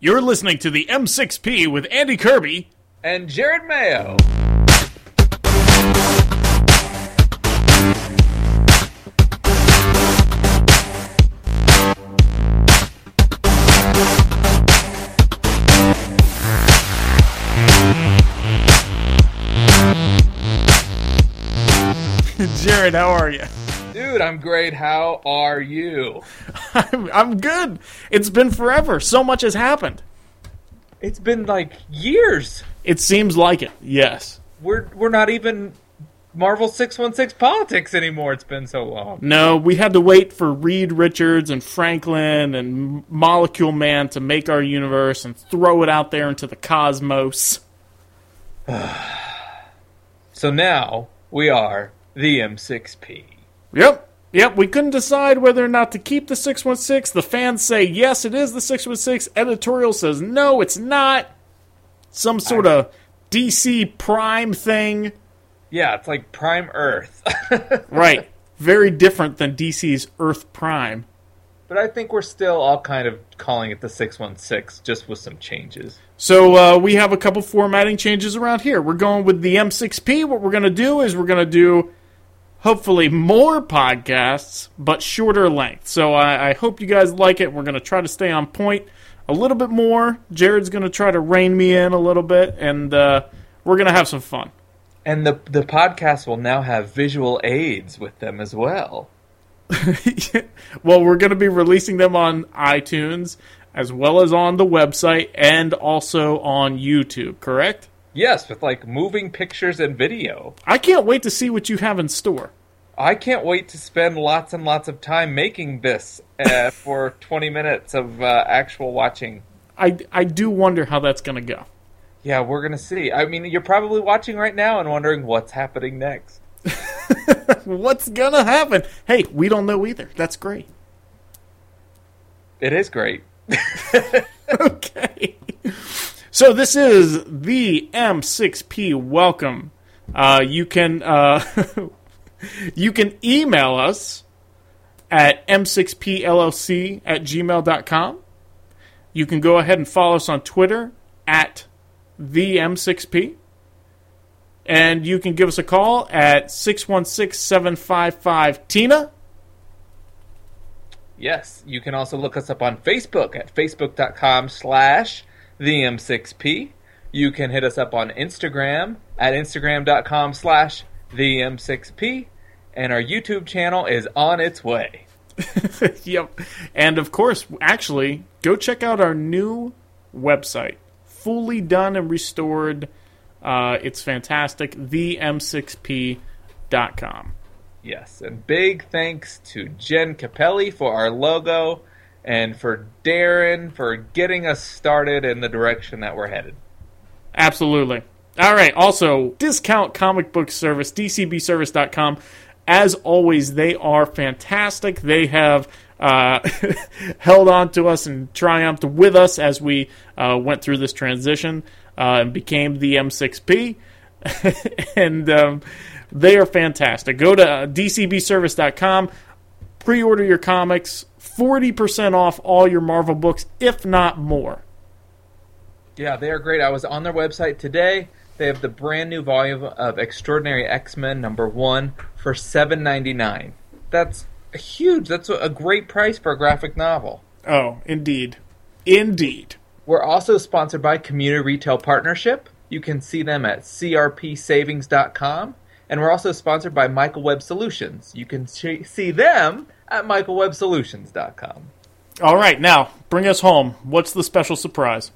You're listening to the M6P with Andy Kirby. and Jared Mayo. Jared, how are you? Dude, I'm great. How are you? I'm, I'm good. It's been forever. So much has happened. It's been like years. It seems like it. Yes. We're we're not even Marvel 616 politics anymore. It's been so long. No, we had to wait for Reed Richards and Franklin and Molecule Man to make our universe and throw it out there into the cosmos. So now we are the M6P. Yep. Yep, we couldn't decide whether or not to keep the 616. The fans say, yes, it is the 616. Editorial says, no, it's not. Some sort of DC Prime thing. Yeah, it's like Prime Earth. Right. Very different than DC's Earth Prime. but I think we're still all kind of calling it the 616 just with some changes. So uh, we have a couple formatting changes around here. We're going with the M6P. What we're going to do is we're going to do hopefully more podcasts, but shorter length. So I, I hope you guys like it. We're going to try to stay on point a little bit more. Jared's going to try to rein me in a little bit, and uh, we're going to have some fun. And the the podcast will now have visual aids with them as well. well, we're going to be releasing them on iTunes as well as on the website and also on YouTube, correct? Yes, with like moving pictures and video. I can't wait to see what you have in store. I can't wait to spend lots and lots of time making this uh, for 20 minutes of uh, actual watching. I, I do wonder how that's going to go. Yeah, we're going to see. I mean, you're probably watching right now and wondering what's happening next. What's going to happen? Hey, we don't know either. That's great. It is great. okay. So this is the M6P welcome. Uh, you can uh, you can email us at m6pllc at gmail.com. You can go ahead and follow us on Twitter at the M6P. And you can give us a call at 616 755 Tina. Yes, you can also look us up on Facebook at facebook.com slash the M6P. You can hit us up on Instagram at instagram.com slash the M6P. And our YouTube channel is on its way. yep. And of course, actually, go check out our new website. Fully done and restored. Uh, it's fantastic. TheM6P.com. Yes, and big thanks to Jen Capelli for our logo and for Darren for getting us started in the direction that we're headed. Absolutely. All right. Also, discount comic book service, dcbservice.com. As always, they are fantastic. They have uh, held on to us and triumphed with us as we uh, went through this transition uh, and became the M6P. and um, they are fantastic. Go to uh, dcbservice.com, pre order your comics, 40% off all your Marvel books, if not more. Yeah, they are great. I was on their website today. They have the brand new volume of Extraordinary X-Men number 1 for 7.99. That's huge. That's a great price for a graphic novel. Oh, indeed. Indeed. We're also sponsored by Community Retail Partnership. You can see them at crpsavings.com. And we're also sponsored by Michael Webb Solutions. You can see them at michaelwebsolutions.com. All right, now bring us home. What's the special surprise?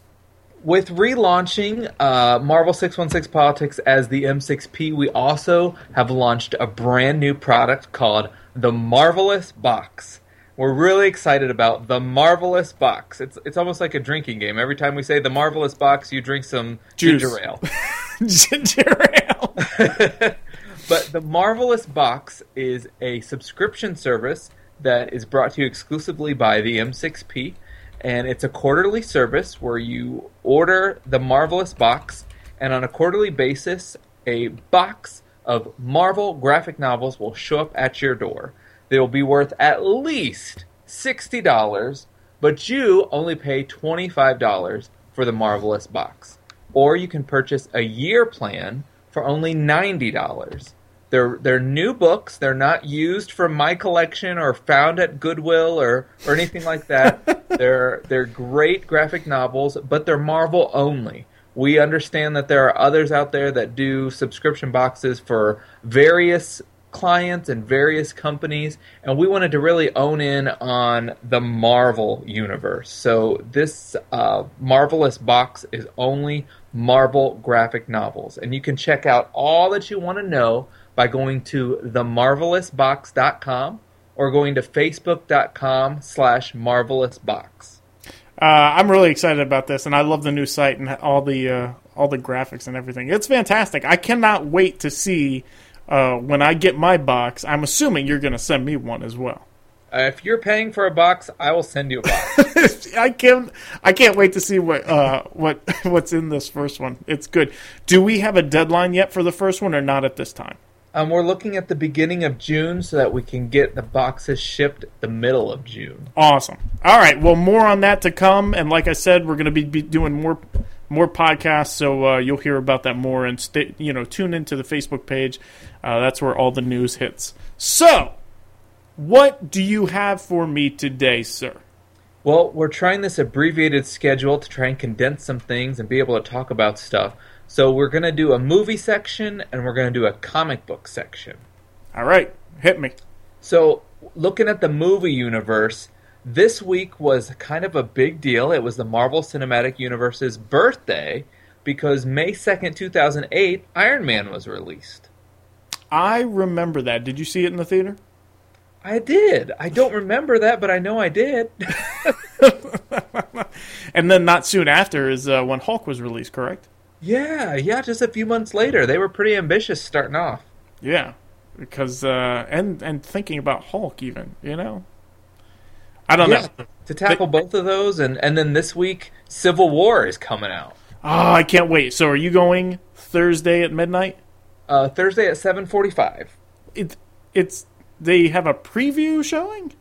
With relaunching uh, Marvel 616 Politics as the M6P, we also have launched a brand new product called the Marvelous Box. We're really excited about the Marvelous Box. It's it's almost like a drinking game. Every time we say the Marvelous Box, you drink some Juice. ginger ale. Ginger ale. But the Marvelous Box is a subscription service that is brought to you exclusively by the M6P, and it's a quarterly service where you order the Marvelous Box, and on a quarterly basis, a box of Marvel graphic novels will show up at your door. They will be worth at least $60, but you only pay $25 for the Marvelous box. Or you can purchase a year plan for only $90. They're they're new books. They're not used from my collection or found at Goodwill or, or anything like that. they're they're great graphic novels, but they're Marvel only. We understand that there are others out there that do subscription boxes for various clients and various companies, and we wanted to really own in on the Marvel universe. So this uh, marvelous box is only Marvel graphic novels, and you can check out all that you want to know by going to themarvelousbox.com or going to facebook.com slash marvelousbox. Uh, I'm really excited about this, and I love the new site and all the uh, all the graphics and everything. It's fantastic. I cannot wait to see uh, when I get my box. I'm assuming you're going to send me one as well. Uh, if you're paying for a box, I will send you a box. I can't. I can't wait to see what uh, what what's in this first one. It's good. Do we have a deadline yet for the first one, or not at this time? Um, we're looking at the beginning of June so that we can get the boxes shipped the middle of June. Awesome. All right. Well, more on that to come. And like I said, we're going to be, be doing more more podcasts, so uh, you'll hear about that more. And stay, you know, tune into the Facebook page. Uh, that's where all the news hits. So, what do you have for me today, sir? Well, we're trying this abbreviated schedule to try and condense some things and be able to talk about stuff. So we're going to do a movie section and we're going to do a comic book section. All right, hit me. So, looking at the movie universe, this week was kind of a big deal. It was the Marvel Cinematic Universe's birthday because May 2nd, 2008, Iron Man was released. I remember that. Did you see it in the theater? I did. I don't remember that, but I know I did. and then not soon after is uh, when Hulk was released, correct? Yeah, yeah, just a few months later. They were pretty ambitious starting off. Yeah, because uh, and and thinking about Hulk, even you know, I don't yeah, know to tackle but, both of those, and and then this week Civil War is coming out. Oh, I can't wait! So, are you going Thursday at midnight? Uh, Thursday at seven forty-five. It it's they have a preview showing.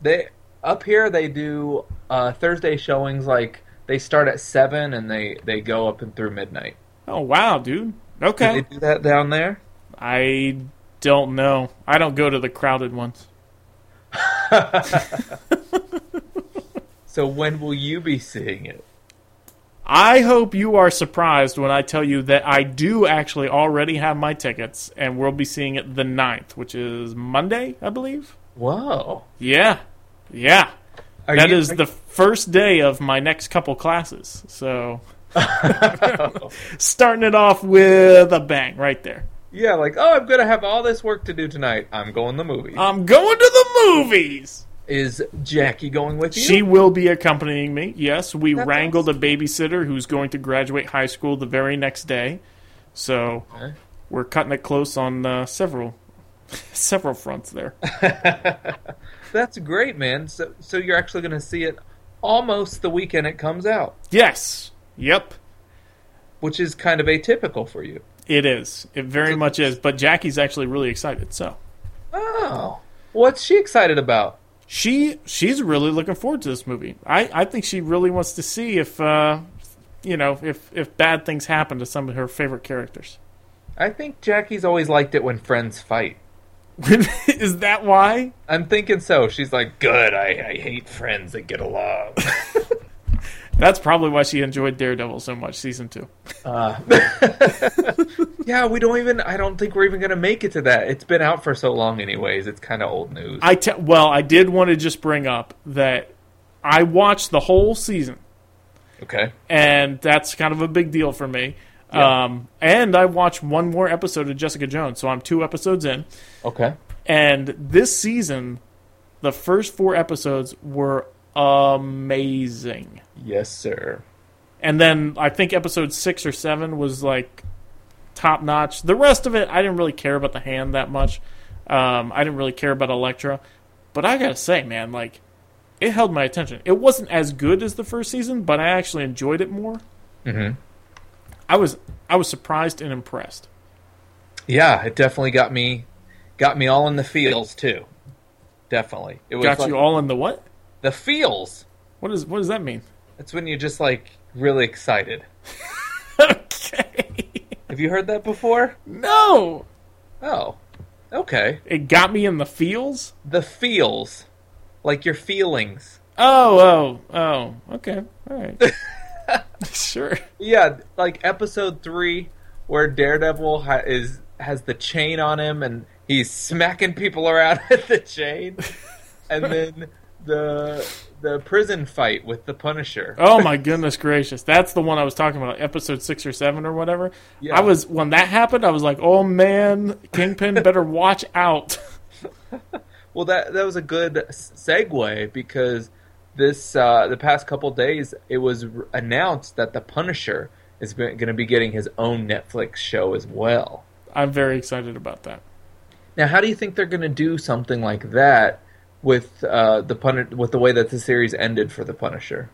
They up here they do uh, Thursday showings like they start at seven and they they go up and through midnight. Oh wow, dude. Okay. Do they do that down there? I don't know. I don't go to the crowded ones. so when will you be seeing it? I hope you are surprised when I tell you that I do actually already have my tickets and we'll be seeing it the 9th, which is Monday, I believe. Whoa. Yeah. Yeah. Are that you, is the first day of my next couple classes. So starting it off with a bang right there. Yeah, like, oh, I'm going to have all this work to do tonight. I'm going to the movies. I'm going to the movies. Is Jackie going with you? She will be accompanying me. Yes, we That's wrangled awesome. a babysitter who's going to graduate high school the very next day. So okay. we're cutting it close on uh, several several fronts there. That's great, man. So so you're actually going to see it almost the weekend it comes out. Yes. Yep. Which is kind of atypical for you. It is. It very much is. But Jackie's actually really excited. So. Oh. What's she excited about? She she's really looking forward to this movie. I, I think she really wants to see if uh, you know if if bad things happen to some of her favorite characters. I think Jackie's always liked it when friends fight. Is that why? I'm thinking so. She's like, good. I, I hate friends that get along. That's probably why she enjoyed Daredevil so much, season two. Uh, yeah, we don't even. I don't think we're even going to make it to that. It's been out for so long, anyways. It's kind of old news. I te- well, I did want to just bring up that I watched the whole season. Okay, and that's kind of a big deal for me. Yeah. Um, and I watched one more episode of Jessica Jones, so I'm two episodes in. Okay. And this season, the first four episodes were amazing. Yes, sir. And then I think episode six or seven was like top notch. The rest of it, I didn't really care about the hand that much. Um, I didn't really care about Elektra, but I gotta say, man, like it held my attention. It wasn't as good as the first season, but I actually enjoyed it more. Mm-hmm. I was I was surprised and impressed. Yeah, it definitely got me got me all in the feels too. Definitely, it was got like, you all in the what? The feels. What is what does that mean? It's when you're just like really excited. okay. Have you heard that before? No. Oh, okay. It got me in the feels. The feels, like your feelings. Oh, oh, oh. Okay. All right. sure. Yeah, like episode three, where Daredevil ha- is has the chain on him and he's smacking people around with the chain, and then the the prison fight with the Punisher. Oh my goodness gracious! That's the one I was talking about, episode six or seven or whatever. Yeah. I was when that happened. I was like, "Oh man, Kingpin better watch out." Well, that that was a good segue because this uh, the past couple days it was announced that the Punisher is going to be getting his own Netflix show as well. I'm very excited about that. Now, how do you think they're going to do something like that with uh, the Pun- with the way that the series ended for the Punisher?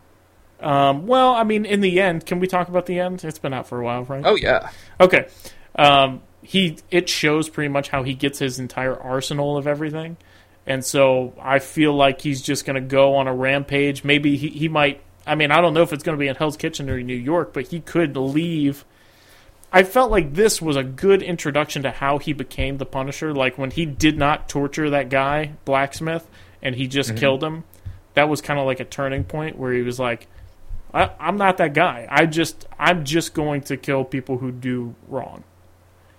Um, well, I mean, in the end, can we talk about the end? It's been out for a while, right? Oh yeah, Okay. Um, he it shows pretty much how he gets his entire arsenal of everything, and so I feel like he's just going to go on a rampage. Maybe he he might. I mean, I don't know if it's going to be in Hell's Kitchen or in New York, but he could leave. I felt like this was a good introduction to how he became the Punisher. Like when he did not torture that guy blacksmith and he just mm-hmm. killed him. That was kind of like a turning point where he was like, I, "I'm not that guy. I just I'm just going to kill people who do wrong."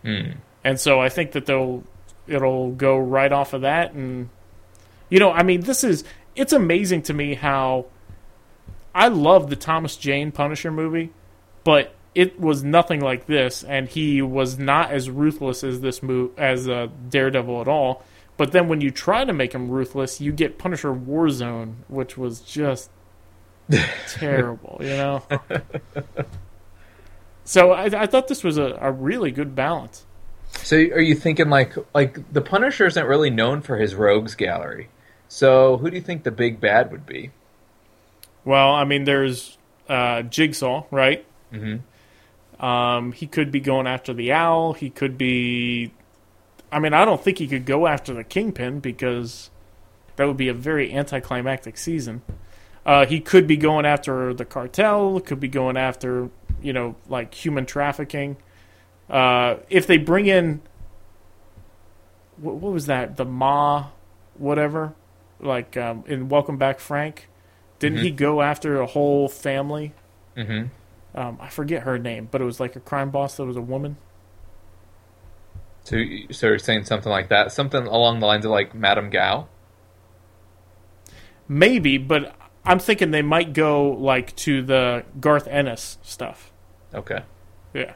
Hmm. And so I think that they'll it'll go right off of that and you know, I mean, this is it's amazing to me how I love the Thomas Jane Punisher movie, but it was nothing like this and he was not as ruthless as this move as uh, Daredevil at all. But then when you try to make him ruthless, you get Punisher Warzone, which was just terrible, you know. so I, I thought this was a, a really good balance. So are you thinking like like the Punisher isn't really known for his rogues gallery? So who do you think the big bad would be? Well, I mean, there's uh, Jigsaw, right? Mm-hmm. Um, he could be going after the owl. He could be. I mean, I don't think he could go after the kingpin because that would be a very anticlimactic season. Uh, he could be going after the cartel. Could be going after you know like human trafficking. Uh, if they bring in what, what was that the Ma, whatever, like um, in Welcome Back Frank, didn't he go after a whole family? Mm-hmm. Um, I forget her name, but it was like a crime boss that was a woman. So, so you're saying something like that, something along the lines of like Madame Gao. Maybe, but I'm thinking they might go like to the Garth Ennis stuff. Okay. Yeah.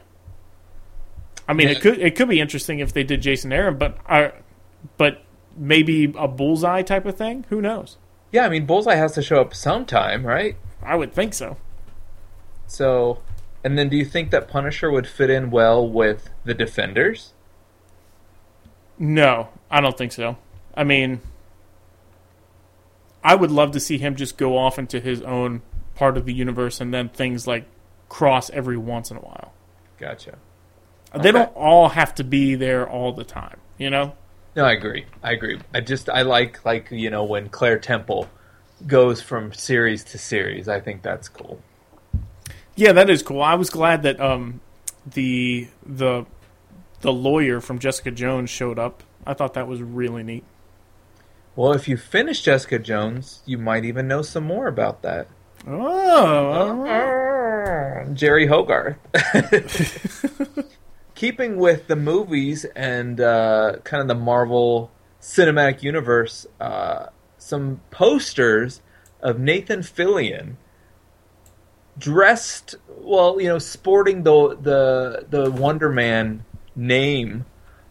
I mean, Yeah. it could it could be interesting if they did Jason Aaron, but I, but maybe a bullseye type of thing. Who knows? Yeah, I mean Bullseye has to show up sometime, right? I would think so. So, and then do you think that Punisher would fit in well with the Defenders? No, I don't think so. I mean, I would love to see him just go off into his own part of the universe, and then things like cross every once in a while. Gotcha. They Okay. don't all have to be there all the time, you know. No, I agree. I agree. I just I like like you know when Claire Temple goes from series to series. I think that's cool. Yeah, that is cool. I was glad that um, the the the lawyer from Jessica Jones showed up. I thought that was really neat. Well, if you finish Jessica Jones, you might even know some more about that. Oh, right. Jeri Hogarth. Keeping with the movies and uh, kind of the Marvel Cinematic Universe, uh, some posters of Nathan Fillion dressed, well, you know, sporting the the the Wonder Man name,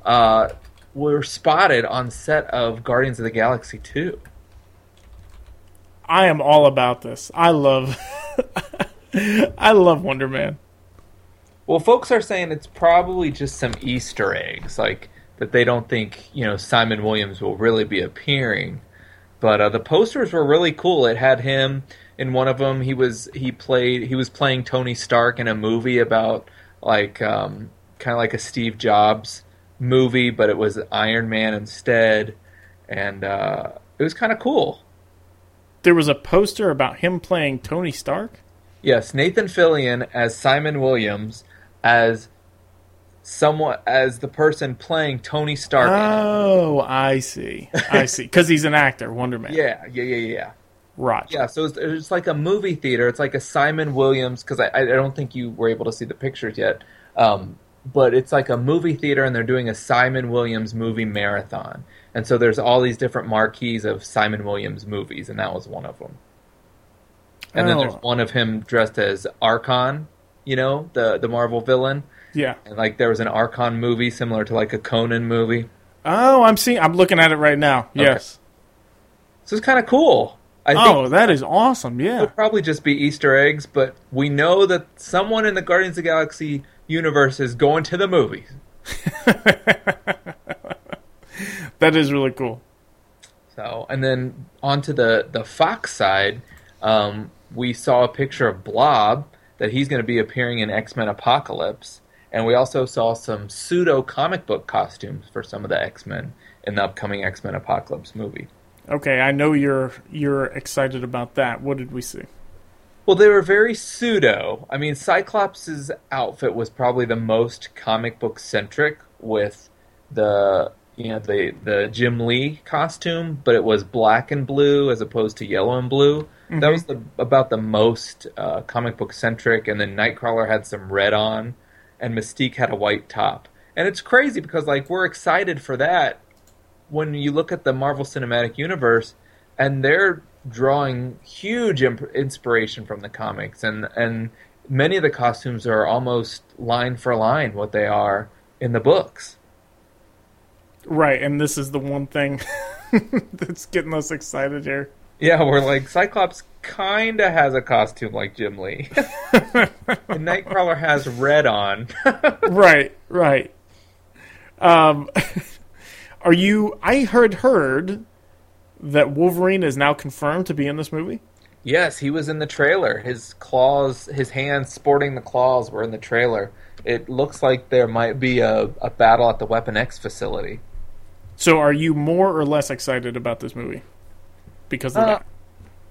uh, were spotted on set of Guardians of the Galaxy two. I am all about this. I love, I love Wonder Man. Well, folks are saying it's probably just some Easter eggs, like that they don't think you know Simon Williams will really be appearing. But uh, the posters were really cool. It had him in one of them. He was he played he was playing Tony Stark in a movie about like um, kind of like a Steve Jobs movie, but it was Iron Man instead, and uh, it was kind of cool. there was a poster about him playing Tony Stark. Yes, Nathan Fillion as Simon Williams as someone as the person playing Tony Stark. Oh, I see. I see. Because he's an actor, Wonder Man. yeah, yeah, yeah, yeah. Right. Yeah, so it's, it's like a movie theater. It's like a Simon Williams because I, I don't think you were able to see the pictures yet. Um, but it's like a movie theater, and they're doing a Simon Williams movie marathon. And so there's all these different marquees of Simon Williams movies, and that was one of them. And then Oh. there's one of him dressed as Arkon, you know, the the Marvel villain. Yeah. And like there was an Arkon movie similar to like a Conan movie. Oh, I'm seeing. I'm looking at it right now. Yes. So it's kind of cool. I think Oh, that is awesome. Yeah. It'll probably just be Easter eggs, but we know that someone in the Guardians of the Galaxy universe is going to the movies. That is really cool. So, and then onto the the Fox side, um, we saw a picture of Blob that he's going to be appearing in X Men Apocalypse, and we also saw some pseudo comic book costumes for some of the X Men in the upcoming X Men Apocalypse movie. Okay, I know you're you're excited about that. What did we see? Well, they were very pseudo. I mean, Cyclops' outfit was probably the most comic book centric with the you know the the Jim Lee costume, but it was black and blue as opposed to yellow and blue. That was the about the most uh, comic book centric. And then Nightcrawler had some red on, and Mystique had a white top. And it's crazy because like we're excited for that when you look at the Marvel Cinematic Universe, and they're drawing huge imp- inspiration from the comics, and and many of the costumes are almost line for line what they are in the books. Right, and this is the one thing that's getting us excited here. Yeah, we're like Cyclops kind of has a costume like Jim Lee, and Nightcrawler has red on. right, right. Um, are you? I heard heard that Wolverine is now confirmed to be in this movie. Yes, he was in the trailer. His claws, his hands sporting the claws were in the trailer. It looks like there might be a, a battle at the Weapon X facility. So, are you more or less excited about this movie because of Uh, that?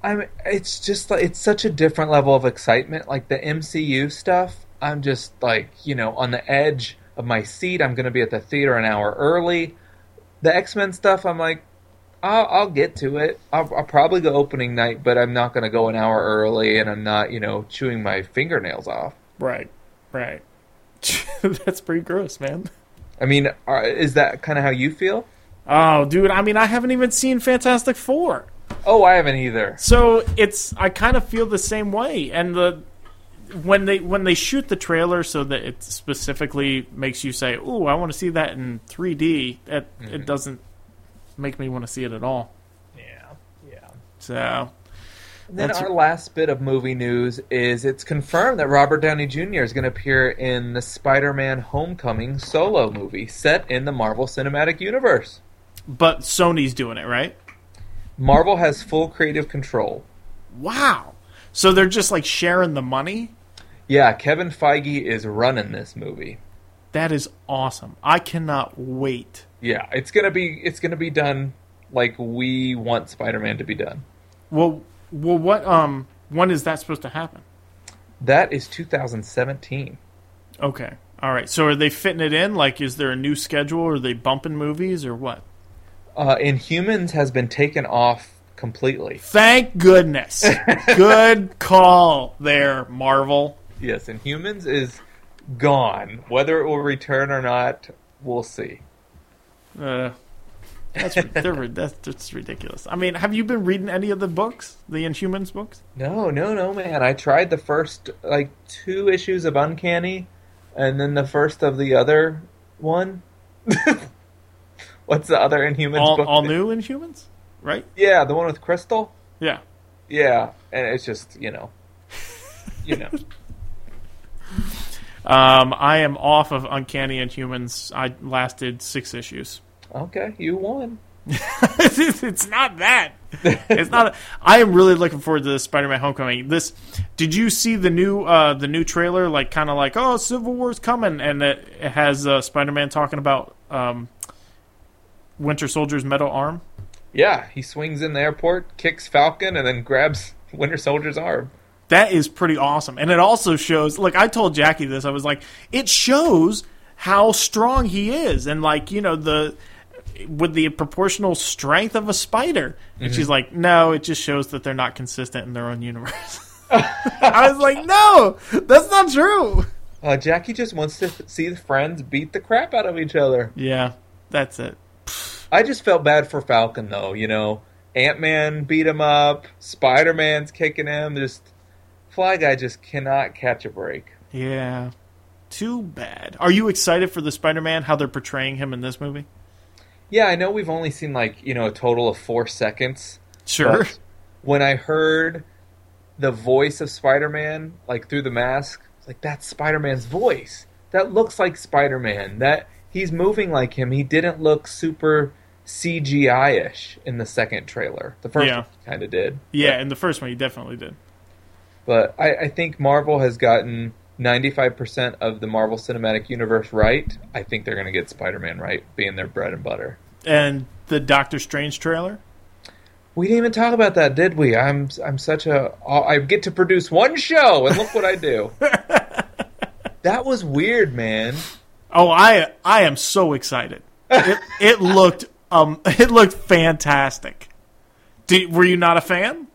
I'm. It's just like it's such a different level of excitement. Like the MCU stuff, I'm just like you know on the edge of my seat. I'm going to be at the theater an hour early. The X Men stuff, I'm like, I'll, I'll get to it. I'll, I'll probably go opening night, but I'm not going to go an hour early, and I'm not you know chewing my fingernails off. Right, right. That's pretty gross, man. I mean, are, is that kind of how you feel? Oh, dude. I mean, I haven't even seen Fantastic Four. Oh, I haven't either. So it's I kind of feel the same way, and the when they when they shoot the trailer so that it specifically makes you say, "Oh, I want to see that in 3D," it it doesn't make me want to see it at all. Yeah, yeah. So And then our last bit of movie news is it's confirmed that Robert Downey Jr. is going to appear in the Spider-Man: Homecoming solo movie set in the Marvel Cinematic Universe. But Sony's doing it, right? Marvel has full creative control. Wow. So they're just like sharing the money. Yeah, Kevin Feige is running this movie. That is awesome. I cannot wait. Yeah, it's gonna be it's gonna be done like we want Spider-Man to be done. Well, well, what um when is that supposed to happen? That is 2017. Okay. All right. So are they fitting it in? Like, is there a new schedule? Or are they bumping movies or what? Uh, Inhumans has been taken off completely. Thank goodness. Good call there, Marvel. Yes, Inhumans is gone. Whether it will return or not, we'll see. Uh, that's, they're, that's that's ridiculous. I mean, have you been reading any of the books, the Inhumans books? No, no, no, man. I tried the first like two issues of Uncanny, and then the first of the other one. What's the other Inhumans All, book? all new Inhumans, right? Yeah, the one with Crystal. Yeah. Yeah, and it's just you know, you know. Um, I am off of Uncanny Inhumans. I lasted six issues. Okay, you won. it's not that. It's not. I am really looking forward to the Spider-Man: Homecoming. This. Did you see the new uh, the new trailer? Like, kind of like, oh, Civil War's coming, and it, it has uh, Spider-Man talking about um, Winter Soldier's metal arm. Yeah, he swings in the airport, kicks Falcon, and then grabs Winter Soldier's arm. That is pretty awesome. And it also shows, like, I told Jackie this, I was like, it shows how strong he is. And, like, you know, the. With the proportional strength of a spider. And Mm-hmm. she's like, no, it just shows that they're not consistent in their own universe. I was like, no, that's not true. Uh, Jackie just wants to see the friends beat the crap out of each other. Yeah, that's it. I just felt bad for Falcon, though. You know, Ant Man beat him up, Spider Man's kicking him. Just Fly Guy just cannot catch a break. Yeah. Too bad. Are you excited for the Spider Man, how they're portraying him in this movie? Yeah, I know we've only seen like you know a total of four seconds. Sure. When I heard the voice of Spider Man, like through the mask, it's like that's Spider Man's voice. That looks like Spider Man. That he's moving like him. He didn't look super CGI ish in the second trailer. The first Yeah. one kind of did. Yeah, in the first one, he definitely did. But I, I think Marvel has gotten 95% of the Marvel Cinematic Universe right. I think they're going to get Spider Man right, being their bread and butter. And the Doctor Strange trailer? We didn't even talk about that, did we? I'm I'm such a I get to produce one show and look what I do. that was weird, man. Oh, I I am so excited. It, it looked um it looked fantastic. Did, were you not a fan?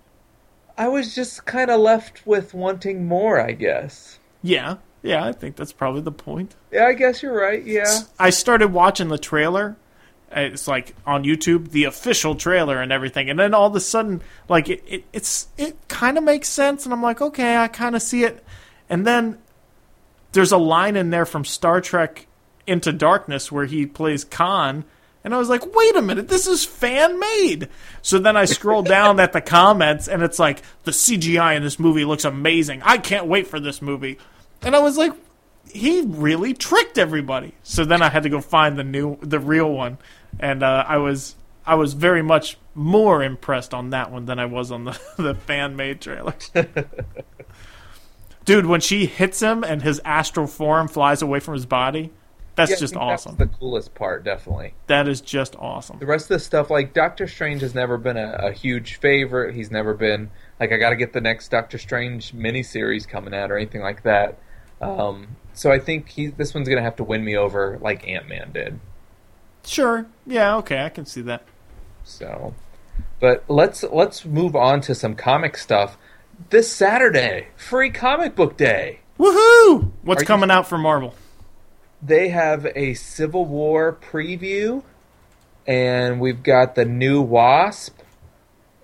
I was just kind of left with wanting more, I guess. Yeah. Yeah, I think that's probably the point. Yeah, I guess you're right. Yeah. I started watching the trailer. It's like on YouTube, the official trailer and everything, and then all of a sudden, like it, it it's it kind of makes sense, and I'm like, okay, I kind of see it, and then there's a line in there from Star Trek Into Darkness where he plays Khan, and I was like, wait a minute, this is fan made. So then I scroll down at the comments, and it's like the CGI in this movie looks amazing. I can't wait for this movie, and I was like, he really tricked everybody. So then I had to go find the new, the real one, and uh, I was I was very much more impressed on that one than I was on the the fan made trailer. Dude, when she hits him and his astral form flies away from his body, that's Yeah, just awesome. That's the coolest part, definitely. that is just awesome. The rest of the stuff, like Doctor Strange, has never been a, a huge favorite. He's never been like I got to get the next Doctor Strange miniseries coming out or anything like that. Um, so I think he, this one's gonna have to win me over, like Ant Man did. Sure, yeah, okay, I can see that. So, but let's let's move on to some comic stuff. This Saturday, free comic book day. Woohoo! What's Are you- coming out for Marvel? They have a Civil War preview, and we've got the new Wasp,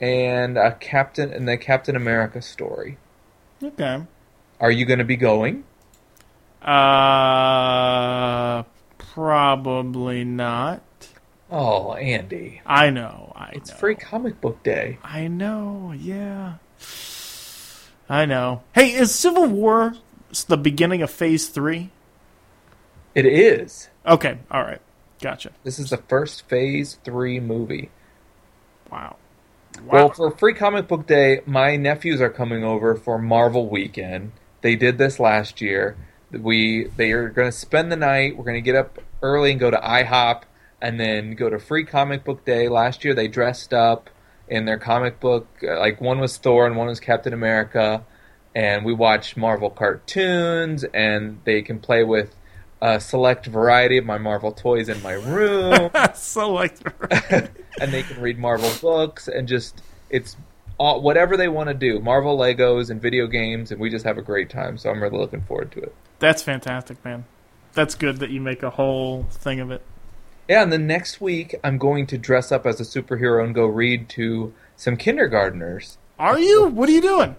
and a Captain and the Captain America story. Okay. Are you going to be going? Uh, probably not. Oh, Andy, I know. I it's know. free comic book day. I know, yeah. I know. Hey, is Civil War the beginning of Phase 3? It is. Okay, all right. Gotcha. This is the first Phase Three movie. Wow. Wow. Well, for free comic book day, my nephews are coming over for Marvel weekend. They did this last year. We they are going to spend the night. We're going to get up early and go to IHOP, and then go to free comic book day. Last year they dressed up in their comic book. uh, Like one was Thor and one was Captain America, and we watched Marvel cartoons. And they can play with a select variety of my Marvel toys in my room so like and they can read Marvel books and just it's all, whatever they want to do. Marvel Legos and video games, and we just have a great time. So I'm really looking forward to it. That's fantastic, man. That's good that you make a whole thing of it. Yeah, and then next week I'm going to dress up as a superhero and go read to some kindergartners. Are you? What are you doing?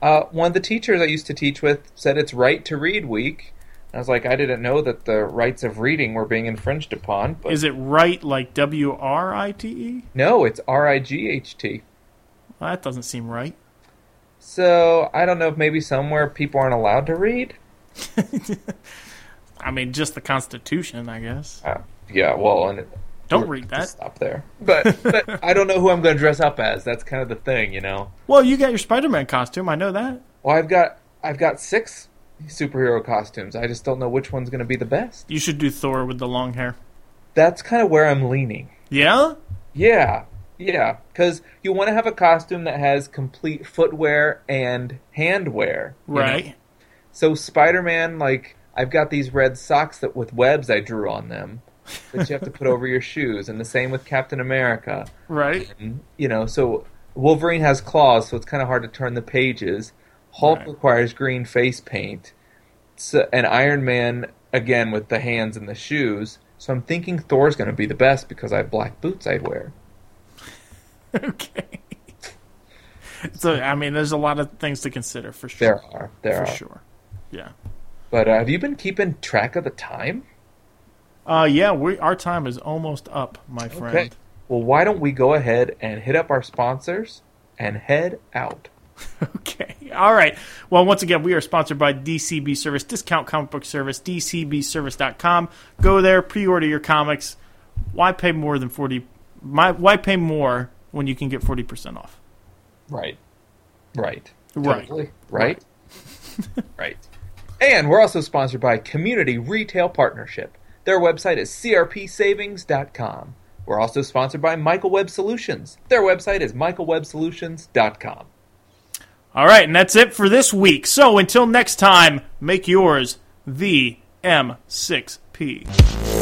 Uh, one of the teachers I used to teach with said it's right to read week. I was like, I didn't know that the rights of reading were being infringed upon. But Is it right like W R I T E? no, it's R I G H T. Well, that doesn't seem right. So I don't know if maybe somewhere people aren't allowed to read. I mean, just the Constitution, I guess. Uh, yeah, well, and it, Don't read that. Stop there. But, but I don't know who I'm going to dress up as. That's kind of the thing, you know. Well, you got your Spider-Man costume. I know that. Well, I've got I've got six superhero costumes. I just don't know which one's going to be the best. You should do Thor with the long hair. That's kind of where I'm leaning. Yeah? Yeah, Yeah, because you want to have a costume that has complete footwear and handwear. you know? Right. So Spider Man, like I've got these red socks that with webs I drew on them that you have to put over your shoes, and the same with Captain America. Right. And, you know, so Wolverine has claws, so it's kind of hard to turn the pages. Hulk Right. requires green face paint, so, and Iron Man again with the hands and the shoes. So I'm thinking Thor's going to be the best because I have black boots I'd wear. okay. So I mean, there's a lot of things to consider for sure. There are, there for are. sure. Yeah. But uh, have you been keeping track of the time? Uh, yeah. We our time is almost up, my friend. Okay. Well, why don't we go ahead and hit up our sponsors and head out? Okay. All right. Well, once again, we are sponsored by DCB Service, Discount Comic Book Service, DCBService.com. Go there, pre-order your comics. Why pay more than 40 my, why pay more when you can get 40% off? Right. Right. Right. Totally. Right. right. And we're also sponsored by Community Retail Partnership. Their website is crpsavings.com. We're also sponsored by Michael Web Solutions. Their website is michaelwebsolutions.com. All right, and that's it for this week. So until next time, make yours the M6P.